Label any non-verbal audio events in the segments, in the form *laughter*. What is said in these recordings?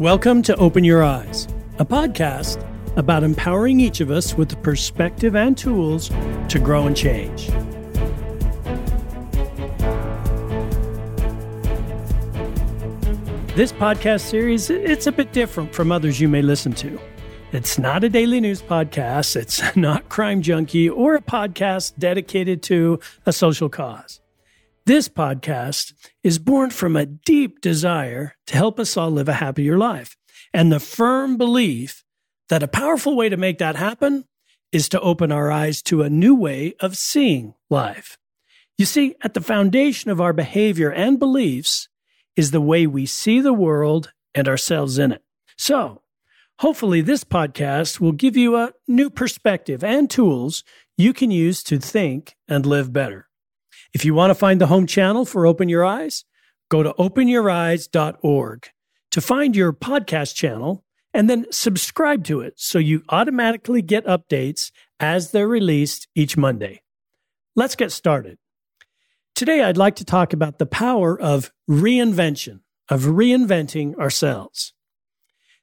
Welcome to Open Your Eyes, a podcast about empowering each of us with the perspective and tools to grow and change. This podcast series it's a bit different from others you may listen to. It's not a daily news podcast, it's *laughs* not crime junkie or a podcast dedicated to a social cause. This podcast is born from a deep desire to help us all live a happier life and the firm belief that a powerful way to make that happen is to open our eyes to a new way of seeing life. You see, at the foundation of our behavior and beliefs is the way we see the world and ourselves in it. So, hopefully, this podcast will give you a new perspective and tools you can use to think and live better. If you want to find the home channel for Open Your Eyes, go to openyoureyes.org to find your podcast channel and then subscribe to it so you automatically get updates as they're released each Monday. Let's get started. Today, I'd like to talk about the power of reinvention, of reinventing ourselves.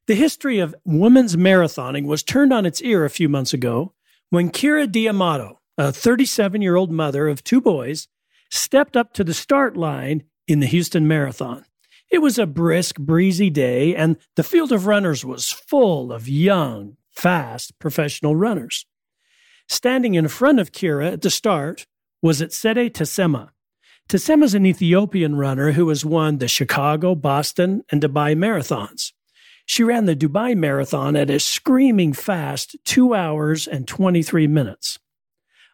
The history of women's marathoning was turned on its ear a few months ago when Keira D'Amato, a 37 year old mother of two boys, stepped up to the start line in the Houston Marathon. It was a brisk, breezy day, and the field of runners was full of young, fast professional runners. Standing in front of Keira at the start was Etsede Tesema. Tesema is an Ethiopian runner who has won the Chicago, Boston, and Dubai marathons. She ran the Dubai marathon at a screaming fast 2 hours and 23 minutes.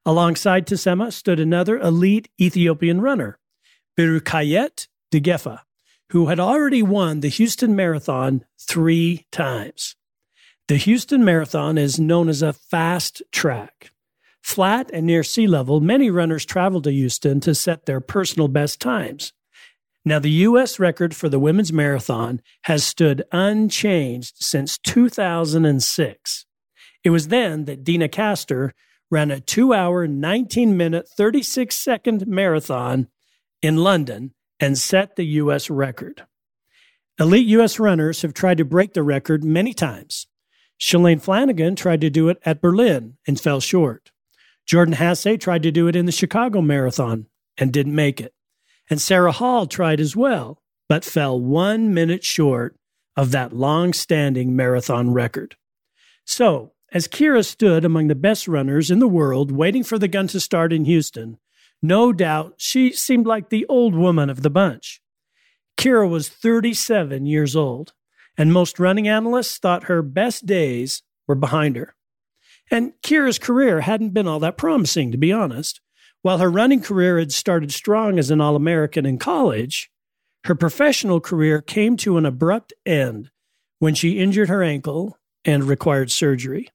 Alongside Tessema stood another elite Ethiopian runner, Biruktayit Degefa, who had already won the Houston Marathon three times. The Houston Marathon is known as a fast track. Flat and near sea level, many runners travel to Houston to set their personal best times. Now, the U.S. record for the women's marathon has stood unchanged since 2006. It was then that Deena Kastor ran a two hour, 19 minute, 36 second marathon in London and set the U.S. record. Elite U.S. runners have tried to break the record many times. Shalane Flanagan tried to do it at Berlin and fell short. Jordan Hasay tried to do it in the Chicago Marathon and didn't make it. And Sarah Hall tried as well, but fell one minute short of that long standing marathon record. So, as Keira stood among the best runners in the world waiting for the gun to start in Houston, no doubt she seemed like the old woman of the bunch. Keira was 37 years old, and most running analysts thought her best days were behind her. And Keira's career hadn't been all that promising, to be honest. While her running career had started strong as an All American in college, her professional career came to an abrupt end when she injured her ankle and required surgery.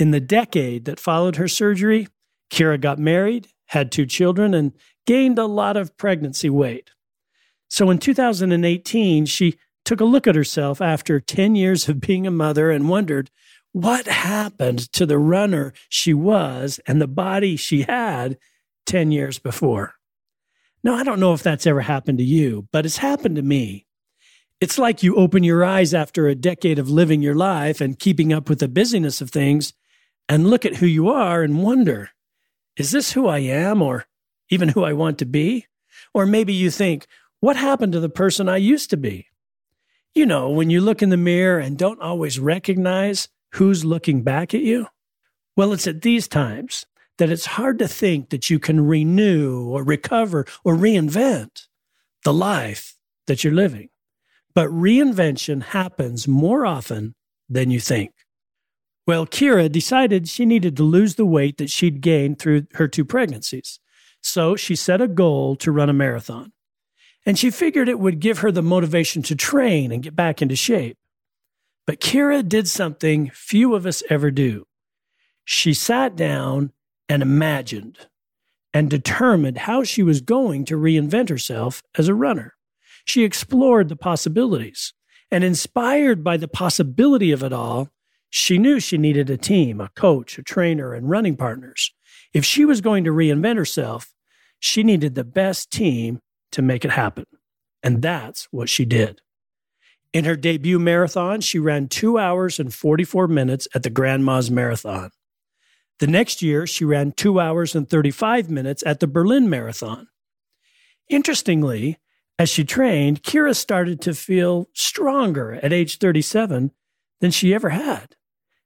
In the decade that followed her surgery, Keira got married, had two children, and gained a lot of pregnancy weight. So in 2018, she took a look at herself after 10 years of being a mother and wondered what happened to the runner she was and the body she had 10 years before. Now, I don't know if that's ever happened to you, but it's happened to me. It's like you open your eyes after a decade of living your life and keeping up with the busyness of things, and look at who you are and wonder, is this who I am or even who I want to be? Or maybe you think, what happened to the person I used to be? You know, when you look in the mirror and don't always recognize who's looking back at you? Well, it's at these times that it's hard to think that you can renew or recover or reinvent the life that you're living. But reinvention happens more often than you think. Well, Keira decided she needed to lose the weight that she'd gained through her two pregnancies. So she set a goal to run a marathon. And she figured it would give her the motivation to train and get back into shape. But Keira did something few of us ever do. She sat down and imagined and determined how she was going to reinvent herself as a runner. She explored the possibilities and inspired by the possibility of it all, she knew she needed a team, a coach, a trainer, and running partners. If she was going to reinvent herself, she needed the best team to make it happen. And that's what she did. In her debut marathon, she ran two hours and 44 minutes at the Grandma's Marathon. The next year, she ran two hours and 35 minutes at the Berlin Marathon. Interestingly, as she trained, Keira started to feel stronger at age 37 than she ever had.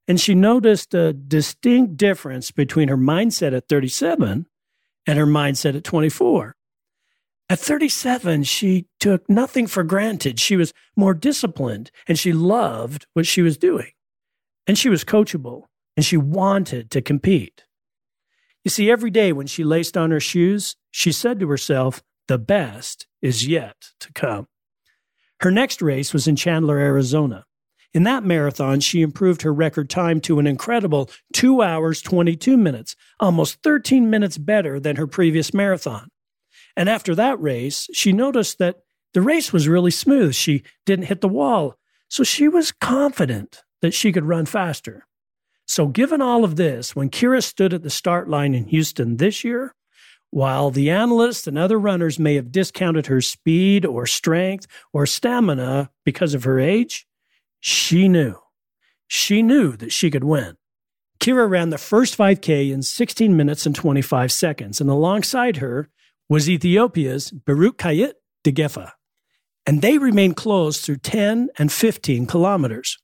And she noticed a distinct difference between her mindset at 37 and her mindset at 24. At 37, she took nothing for granted. She was more disciplined and she loved what she was doing. And she was coachable and she wanted to compete. You see, every day when she laced on her shoes, she said to herself, the best is yet to come. Her next race was in Chandler, Arizona. In that marathon, she improved her record time to an incredible 2 hours 22 minutes, almost 13 minutes better than her previous marathon. And after that race, she noticed that the race was really smooth. She didn't hit the wall. So she was confident that she could run faster. So, given all of this, when Keira stood at the start line in Houston this year, while the analysts and other runners may have discounted her speed or strength or stamina because of her age, she knew. She knew that she could win. Keira ran the first 5K in 16 minutes and 25 seconds, and alongside her was Ethiopia's Biruktayit Degefa, and they remained close through 10 and 15 kilometers.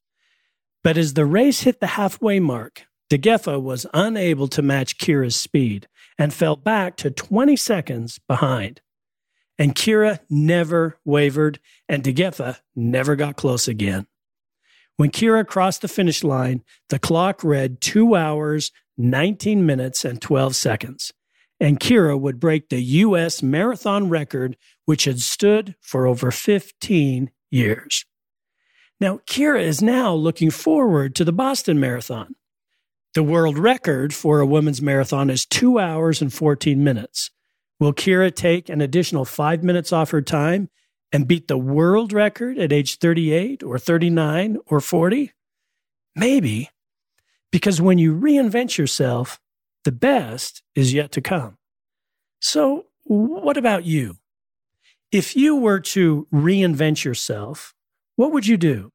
But as the race hit the halfway mark, Degefa was unable to match Keira's speed and fell back to 20 seconds behind. And Keira never wavered, and Degefa never got close again. When Keira crossed the finish line, the clock read 2 hours, 19 minutes, and 12 seconds and Keira would break the U.S. marathon record, which had stood for over 15 years. Now, Keira is now looking forward to the Boston Marathon. The world record for a women's marathon is two hours and 14 minutes. Will Keira take an additional five minutes off her time and beat the world record at age 38 or 39 or 40? Maybe, because when you reinvent yourself, the best is yet to come. So, what about you? If you were to reinvent yourself, what would you do?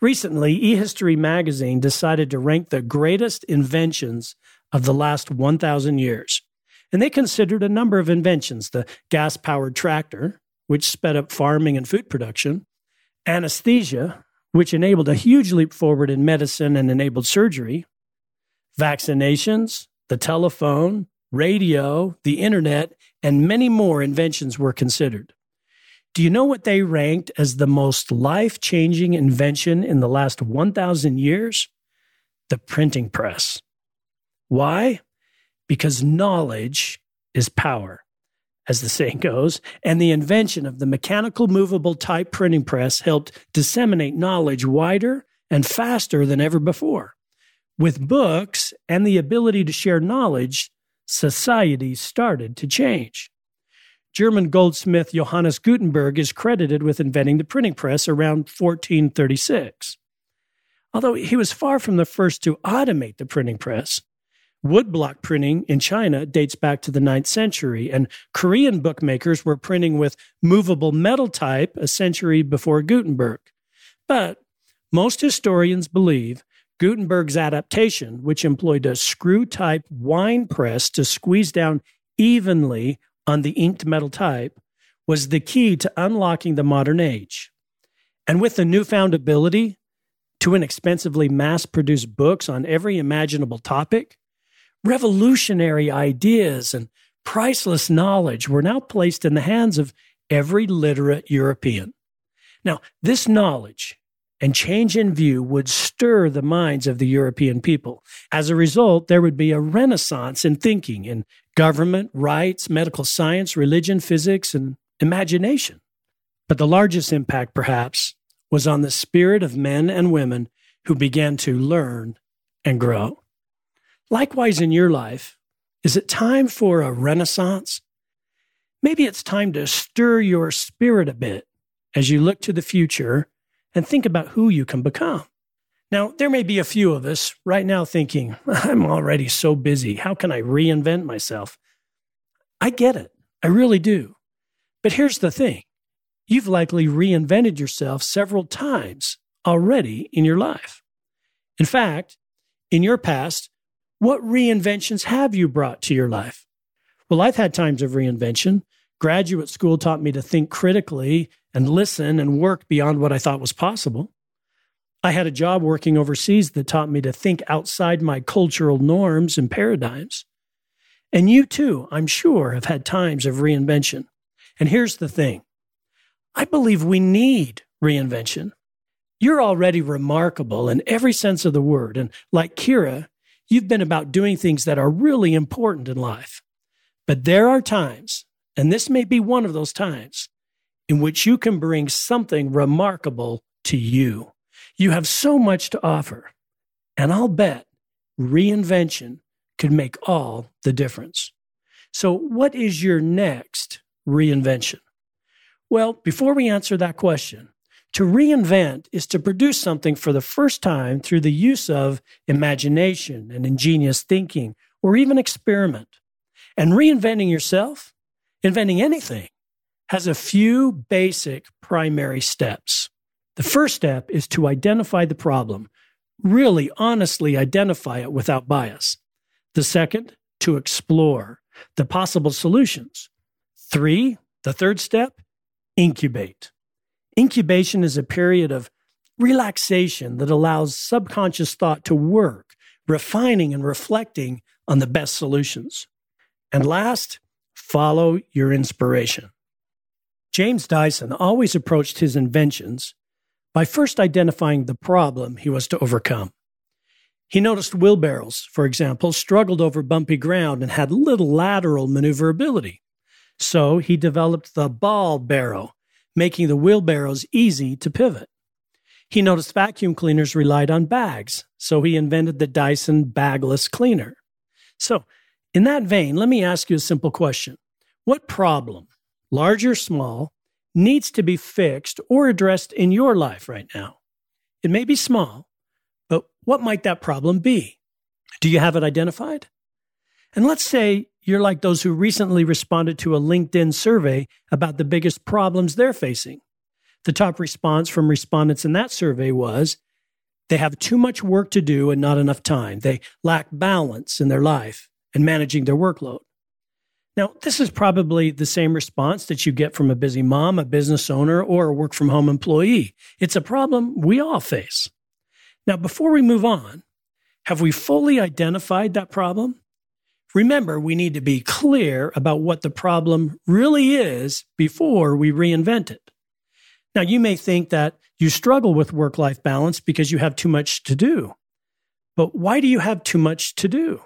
Recently, eHistory magazine decided to rank the greatest inventions of the last 1,000 years. And they considered a number of inventions the gas powered tractor, which sped up farming and food production, anesthesia, which enabled a huge leap forward in medicine and enabled surgery, vaccinations, the telephone, radio, the internet, and many more inventions were considered. Do you know what they ranked as the most life changing invention in the last 1,000 years? The printing press. Why? Because knowledge is power, as the saying goes, and the invention of the mechanical movable type printing press helped disseminate knowledge wider and faster than ever before. With books and the ability to share knowledge, society started to change. German goldsmith Johannes Gutenberg is credited with inventing the printing press around 1436. Although he was far from the first to automate the printing press, woodblock printing in China dates back to the 9th century, and Korean bookmakers were printing with movable metal type a century before Gutenberg. But most historians believe Gutenberg's adaptation, which employed a screw type wine press to squeeze down evenly on the inked metal type, was the key to unlocking the modern age. And with the newfound ability to inexpensively mass produce books on every imaginable topic, revolutionary ideas and priceless knowledge were now placed in the hands of every literate European. Now, this knowledge and change in view would stir the minds of the European people. As a result, there would be a renaissance in thinking in government, rights, medical science, religion, physics, and imagination. But the largest impact, perhaps, was on the spirit of men and women who began to learn and grow. Likewise, in your life, is it time for a renaissance? Maybe it's time to stir your spirit a bit as you look to the future and think about who you can become. Now, there may be a few of us right now thinking, *laughs* I'm already so busy. How can I reinvent myself? I get it. I really do. But here's the thing you've likely reinvented yourself several times already in your life. In fact, in your past, what reinventions have you brought to your life? Well, I've had times of reinvention. Graduate school taught me to think critically and listen and work beyond what I thought was possible. I had a job working overseas that taught me to think outside my cultural norms and paradigms. And you too, I'm sure, have had times of reinvention. And here's the thing I believe we need reinvention. You're already remarkable in every sense of the word. And like Keira, you've been about doing things that are really important in life. But there are times, and this may be one of those times, in which you can bring something remarkable to you. You have so much to offer. And I'll bet reinvention could make all the difference. So, what is your next reinvention? Well, before we answer that question, to reinvent is to produce something for the first time through the use of imagination and ingenious thinking, or even experiment. And reinventing yourself, inventing anything, has a few basic primary steps. The first step is to identify the problem, really honestly identify it without bias. The second, to explore the possible solutions. Three, the third step, incubate. Incubation is a period of relaxation that allows subconscious thought to work, refining and reflecting on the best solutions. And last, follow your inspiration. James Dyson always approached his inventions by first identifying the problem he was to overcome. He noticed wheelbarrows, for example, struggled over bumpy ground and had little lateral maneuverability. So he developed the ball barrow, making the wheelbarrows easy to pivot. He noticed vacuum cleaners relied on bags, so he invented the Dyson bagless cleaner. So, in that vein, let me ask you a simple question. What problem, large or small, needs to be fixed or addressed in your life right now. It may be small, but what might that problem be? Do you have it identified? And let's say you're like those who recently responded to a LinkedIn survey about the biggest problems they're facing. The top response from respondents in that survey was they have too much work to do and not enough time. They lack balance in their life and managing their workload. Now, this is probably the same response that you get from a busy mom, a business owner, or a work from home employee. It's a problem we all face. Now, before we move on, have we fully identified that problem? Remember, we need to be clear about what the problem really is before we reinvent it. Now, you may think that you struggle with work life balance because you have too much to do. But why do you have too much to do?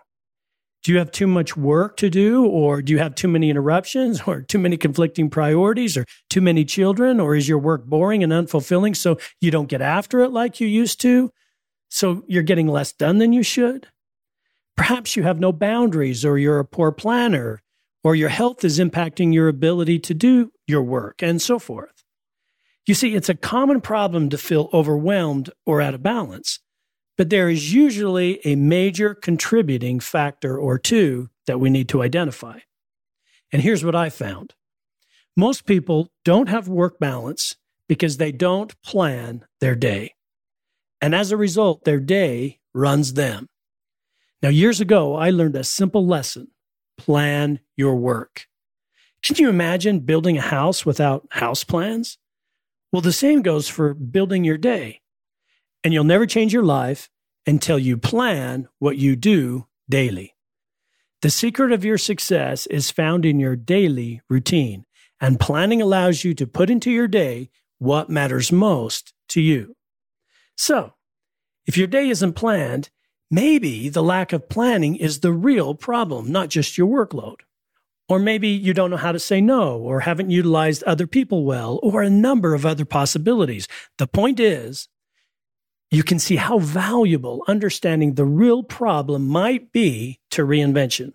do you have too much work to do or do you have too many interruptions *laughs* or too many conflicting priorities or too many children or is your work boring and unfulfilling so you don't get after it like you used to so you're getting less done than you should perhaps you have no boundaries or you're a poor planner or your health is impacting your ability to do your work and so forth you see it's a common problem to feel overwhelmed or out of balance but there is usually a major contributing factor or two that we need to identify. And here's what I found most people don't have work balance because they don't plan their day. And as a result, their day runs them. Now, years ago, I learned a simple lesson plan your work. Can you imagine building a house without house plans? Well, the same goes for building your day and you'll never change your life until you plan what you do daily. The secret of your success is found in your daily routine, and planning allows you to put into your day what matters most to you. So, if your day isn't planned, maybe the lack of planning is the real problem, not just your workload. Or maybe you don't know how to say no, or haven't utilized other people well, or a number of other possibilities. The point is, you can see how valuable understanding the real problem might be to reinvention.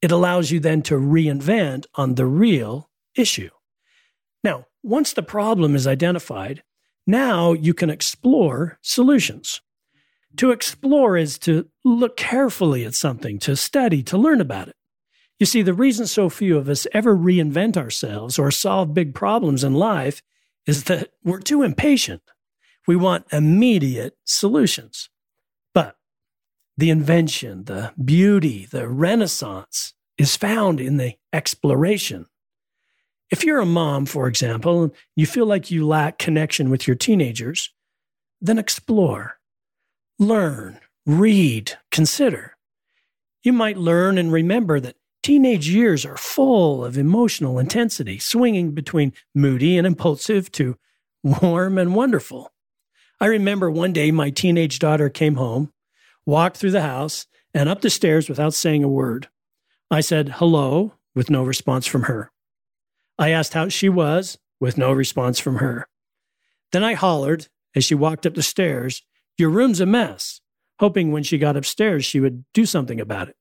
It allows you then to reinvent on the real issue. Now, once the problem is identified, now you can explore solutions. To explore is to look carefully at something, to study, to learn about it. You see, the reason so few of us ever reinvent ourselves or solve big problems in life is that we're too impatient. We want immediate solutions. But the invention, the beauty, the renaissance is found in the exploration. If you're a mom, for example, and you feel like you lack connection with your teenagers, then explore, learn, read, consider. You might learn and remember that teenage years are full of emotional intensity, swinging between moody and impulsive to warm and wonderful. I remember one day my teenage daughter came home, walked through the house, and up the stairs without saying a word. I said hello with no response from her. I asked how she was with no response from her. Then I hollered as she walked up the stairs, Your room's a mess, hoping when she got upstairs she would do something about it.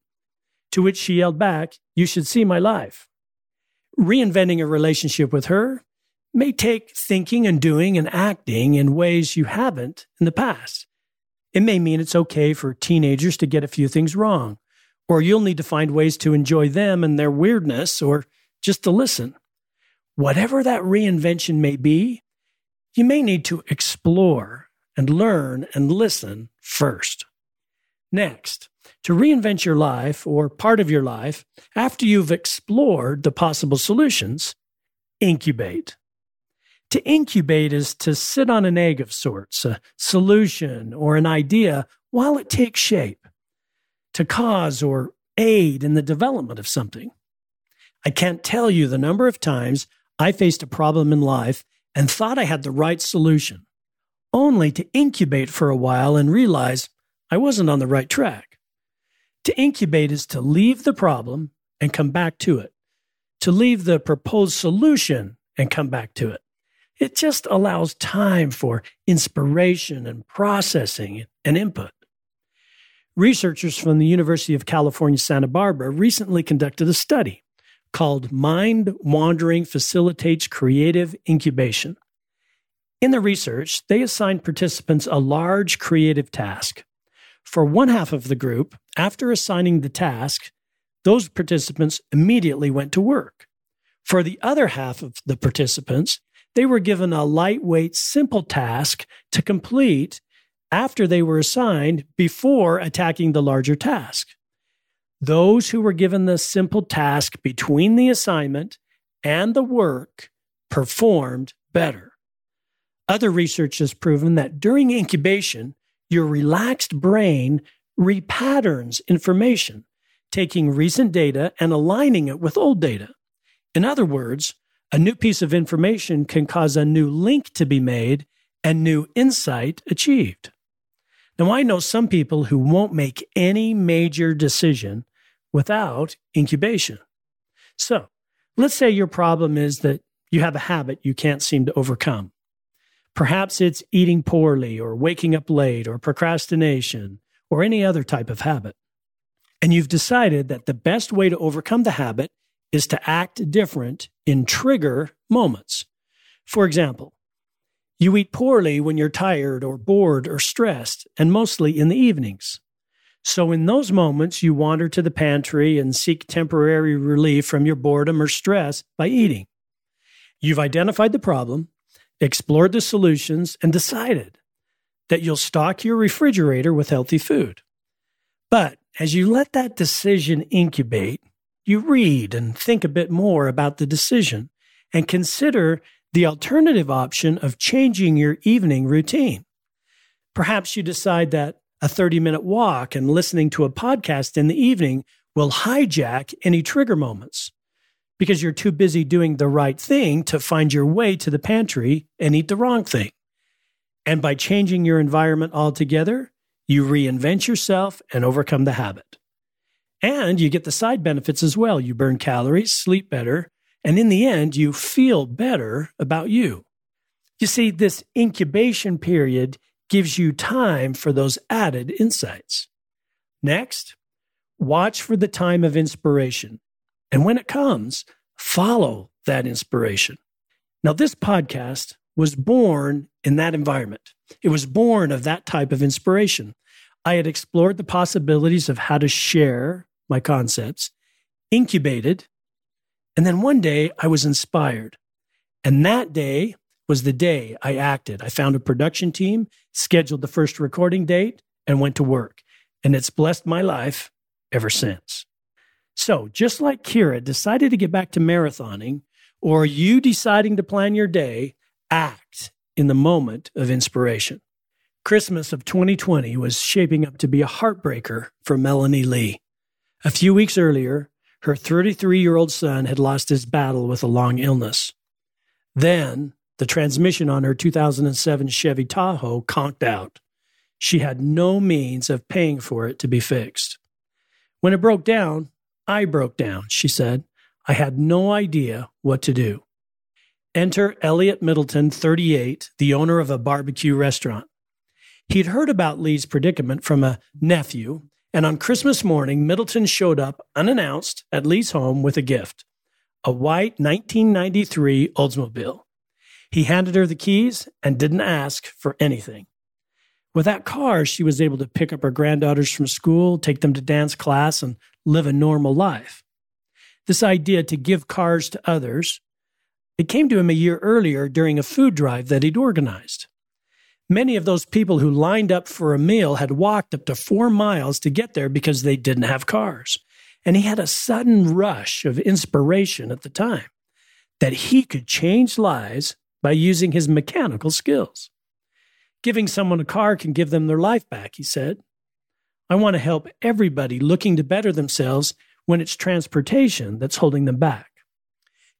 To which she yelled back, You should see my life. Reinventing a relationship with her may take thinking and doing and acting in ways you haven't in the past. It may mean it's okay for teenagers to get a few things wrong, or you'll need to find ways to enjoy them and their weirdness, or just to listen. Whatever that reinvention may be, you may need to explore and learn and listen first. Next, to reinvent your life or part of your life, after you've explored the possible solutions, incubate. To incubate is to sit on an egg of sorts, a solution or an idea while it takes shape, to cause or aid in the development of something. I can't tell you the number of times I faced a problem in life and thought I had the right solution, only to incubate for a while and realize I wasn't on the right track. To incubate is to leave the problem and come back to it, to leave the proposed solution and come back to it. It just allows time for inspiration and processing and input. Researchers from the University of California, Santa Barbara recently conducted a study called Mind Wandering Facilitates Creative Incubation. In the research, they assigned participants a large creative task. For one half of the group, after assigning the task, those participants immediately went to work. For the other half of the participants, they were given a lightweight, simple task to complete after they were assigned before attacking the larger task. Those who were given the simple task between the assignment and the work performed better. Other research has proven that during incubation, your relaxed brain repatterns information, taking recent data and aligning it with old data. In other words, a new piece of information can cause a new link to be made and new insight achieved. Now, I know some people who won't make any major decision without incubation. So, let's say your problem is that you have a habit you can't seem to overcome. Perhaps it's eating poorly or waking up late or procrastination or any other type of habit. And you've decided that the best way to overcome the habit is to act different in trigger moments. For example, you eat poorly when you're tired or bored or stressed, and mostly in the evenings. So, in those moments, you wander to the pantry and seek temporary relief from your boredom or stress by eating. You've identified the problem, explored the solutions, and decided that you'll stock your refrigerator with healthy food. But as you let that decision incubate, you read and think a bit more about the decision and consider the alternative option of changing your evening routine. Perhaps you decide that a 30 minute walk and listening to a podcast in the evening will hijack any trigger moments because you're too busy doing the right thing to find your way to the pantry and eat the wrong thing. And by changing your environment altogether, you reinvent yourself and overcome the habit. And you get the side benefits as well. You burn calories, sleep better, and in the end, you feel better about you. You see, this incubation period gives you time for those added insights. Next, watch for the time of inspiration. And when it comes, follow that inspiration. Now, this podcast was born in that environment. It was born of that type of inspiration. I had explored the possibilities of how to share my concepts incubated, and then one day I was inspired. And that day was the day I acted. I found a production team, scheduled the first recording date, and went to work. And it's blessed my life ever since. So, just like Keira decided to get back to marathoning, or you deciding to plan your day, act in the moment of inspiration. Christmas of 2020 was shaping up to be a heartbreaker for Melanie Lee. A few weeks earlier, her 33 year old son had lost his battle with a long illness. Then, the transmission on her 2007 Chevy Tahoe conked out. She had no means of paying for it to be fixed. When it broke down, I broke down, she said. I had no idea what to do. Enter Elliot Middleton, 38, the owner of a barbecue restaurant. He'd heard about Lee's predicament from a nephew, and on Christmas morning, Middleton showed up unannounced at Lee's home with a gift a white 1993 Oldsmobile. He handed her the keys and didn't ask for anything. With that car, she was able to pick up her granddaughters from school, take them to dance class, and live a normal life. This idea to give cars to others, it came to him a year earlier during a food drive that he'd organized. Many of those people who lined up for a meal had walked up to four miles to get there because they didn't have cars. And he had a sudden rush of inspiration at the time that he could change lives by using his mechanical skills. Giving someone a car can give them their life back, he said. I want to help everybody looking to better themselves when it's transportation that's holding them back.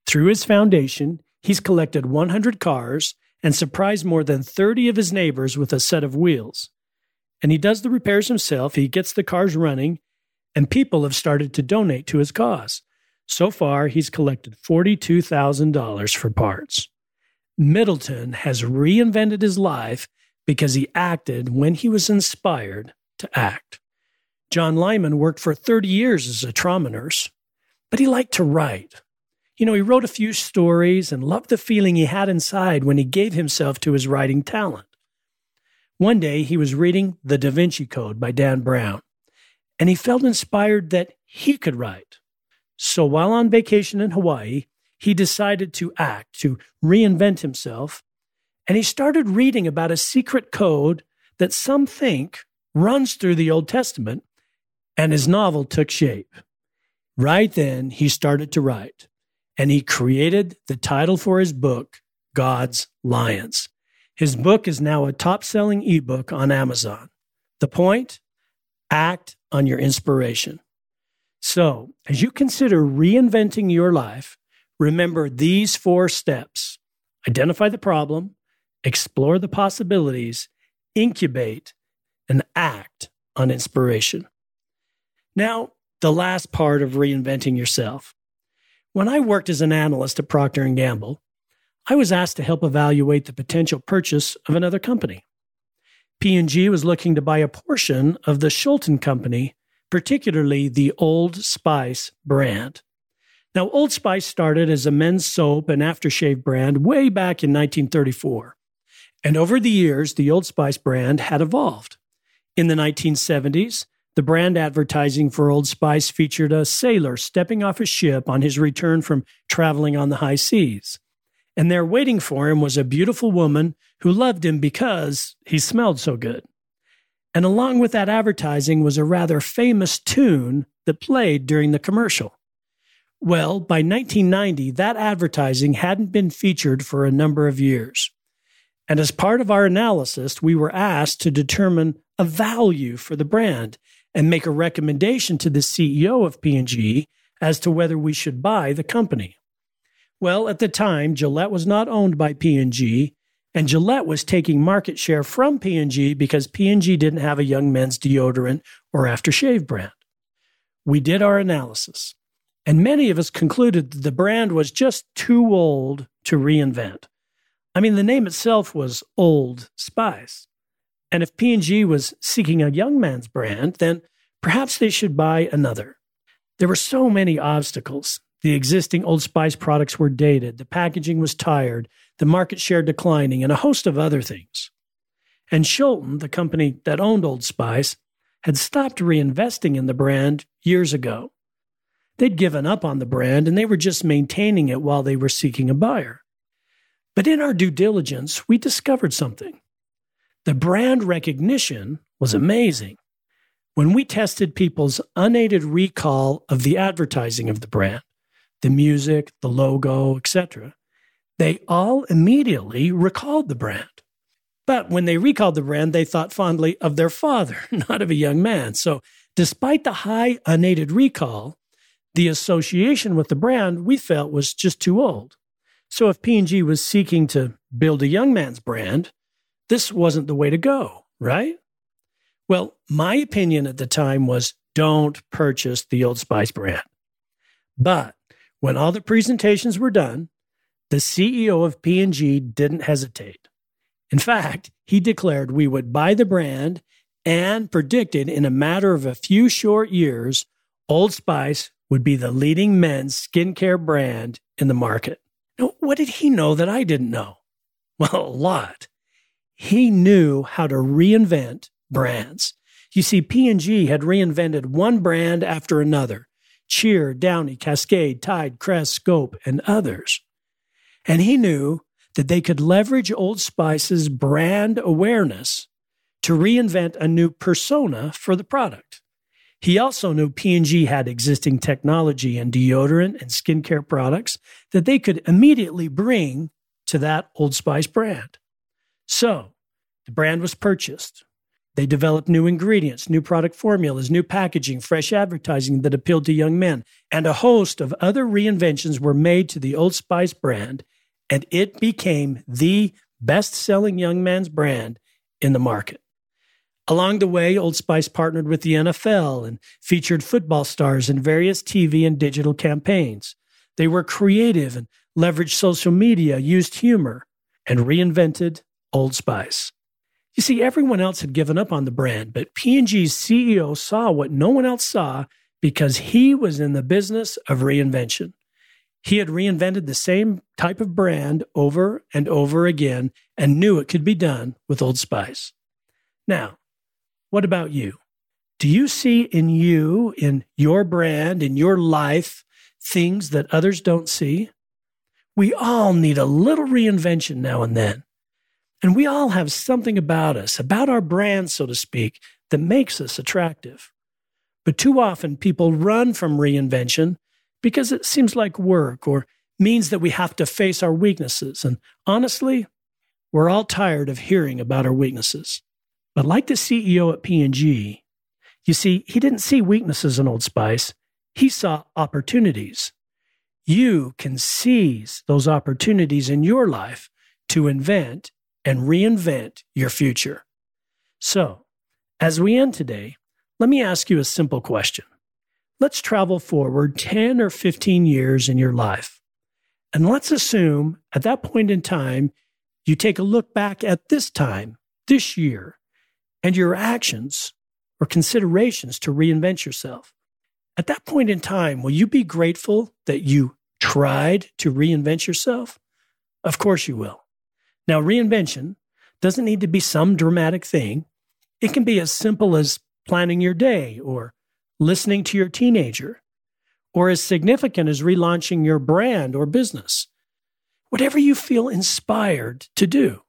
Through his foundation, he's collected 100 cars and surprised more than 30 of his neighbors with a set of wheels. And he does the repairs himself, he gets the cars running, and people have started to donate to his cause. So far, he's collected $42,000 for parts. Middleton has reinvented his life because he acted when he was inspired to act. John Lyman worked for 30 years as a trauma nurse, but he liked to write. You know, he wrote a few stories and loved the feeling he had inside when he gave himself to his writing talent. One day he was reading The Da Vinci Code by Dan Brown, and he felt inspired that he could write. So while on vacation in Hawaii, he decided to act, to reinvent himself, and he started reading about a secret code that some think runs through the Old Testament, and his novel took shape. Right then, he started to write and he created the title for his book, God's Lions. His book is now a top selling ebook on Amazon. The point? Act on your inspiration. So, as you consider reinventing your life, remember these four steps identify the problem, explore the possibilities, incubate, and act on inspiration. Now, the last part of reinventing yourself when I worked as an analyst at Procter & Gamble, I was asked to help evaluate the potential purchase of another company. P&G was looking to buy a portion of the Shulton company, particularly the Old Spice brand. Now, Old Spice started as a men's soap and aftershave brand way back in 1934. And over the years, the Old Spice brand had evolved. In the 1970s, the brand advertising for Old Spice featured a sailor stepping off a ship on his return from traveling on the high seas. And there waiting for him was a beautiful woman who loved him because he smelled so good. And along with that advertising was a rather famous tune that played during the commercial. Well, by 1990, that advertising hadn't been featured for a number of years. And as part of our analysis, we were asked to determine a value for the brand and make a recommendation to the CEO of P&G as to whether we should buy the company. Well, at the time, Gillette was not owned by P&G, and Gillette was taking market share from P&G because P&G didn't have a young men's deodorant or aftershave brand. We did our analysis, and many of us concluded that the brand was just too old to reinvent. I mean, the name itself was Old Spice. And if P&G was seeking a young man's brand, then perhaps they should buy another. There were so many obstacles. The existing Old Spice products were dated, the packaging was tired, the market share declining, and a host of other things. And Shulton, the company that owned Old Spice, had stopped reinvesting in the brand years ago. They'd given up on the brand and they were just maintaining it while they were seeking a buyer. But in our due diligence, we discovered something. The brand recognition was amazing. When we tested people's unaided recall of the advertising of the brand, the music, the logo, etc., they all immediately recalled the brand. But when they recalled the brand, they thought fondly of their father, *laughs* not of a young man. So, despite the high unaided recall, the association with the brand we felt was just too old. So, if P&G was seeking to build a young man's brand, this wasn't the way to go, right? Well, my opinion at the time was don't purchase the Old Spice brand. But when all the presentations were done, the CEO of P&G didn't hesitate. In fact, he declared we would buy the brand and predicted in a matter of a few short years, Old Spice would be the leading men's skincare brand in the market. Now, what did he know that I didn't know? Well, a lot. He knew how to reinvent brands. You see, P&G had reinvented one brand after another, Cheer, Downy, Cascade, Tide, Crest, Scope, and others. And he knew that they could leverage Old Spice's brand awareness to reinvent a new persona for the product. He also knew P&G had existing technology in deodorant and skincare products that they could immediately bring to that Old Spice brand. So, the brand was purchased. They developed new ingredients, new product formulas, new packaging, fresh advertising that appealed to young men, and a host of other reinventions were made to the Old Spice brand, and it became the best selling young man's brand in the market. Along the way, Old Spice partnered with the NFL and featured football stars in various TV and digital campaigns. They were creative and leveraged social media, used humor, and reinvented Old Spice. You see, everyone else had given up on the brand, but P&G's CEO saw what no one else saw because he was in the business of reinvention. He had reinvented the same type of brand over and over again and knew it could be done with Old Spice. Now, what about you? Do you see in you, in your brand, in your life, things that others don't see? We all need a little reinvention now and then. And we all have something about us, about our brand, so to speak, that makes us attractive. But too often people run from reinvention because it seems like work or means that we have to face our weaknesses. And honestly, we're all tired of hearing about our weaknesses. But like the CEO at P&G, you see, he didn't see weaknesses in Old Spice. He saw opportunities. You can seize those opportunities in your life to invent and reinvent your future. So, as we end today, let me ask you a simple question. Let's travel forward 10 or 15 years in your life. And let's assume at that point in time, you take a look back at this time, this year, and your actions or considerations to reinvent yourself. At that point in time, will you be grateful that you tried to reinvent yourself? Of course you will. Now, reinvention doesn't need to be some dramatic thing. It can be as simple as planning your day or listening to your teenager, or as significant as relaunching your brand or business. Whatever you feel inspired to do.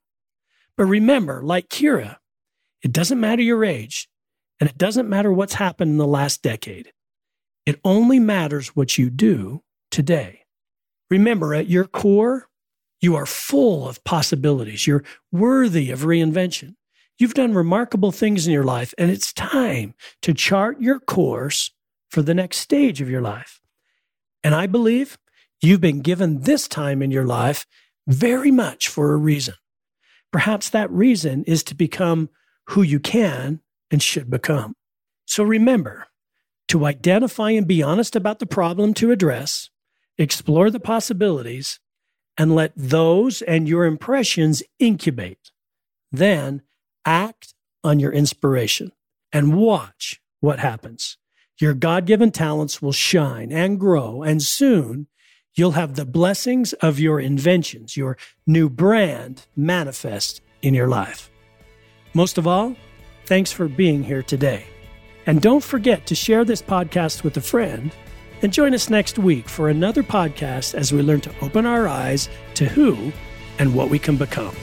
But remember, like Keira, it doesn't matter your age, and it doesn't matter what's happened in the last decade. It only matters what you do today. Remember, at your core, you are full of possibilities. You're worthy of reinvention. You've done remarkable things in your life, and it's time to chart your course for the next stage of your life. And I believe you've been given this time in your life very much for a reason. Perhaps that reason is to become who you can and should become. So remember to identify and be honest about the problem to address, explore the possibilities, and let those and your impressions incubate. Then act on your inspiration and watch what happens. Your God given talents will shine and grow, and soon you'll have the blessings of your inventions, your new brand manifest in your life. Most of all, thanks for being here today. And don't forget to share this podcast with a friend And join us next week for another podcast as we learn to open our eyes to who and what we can become.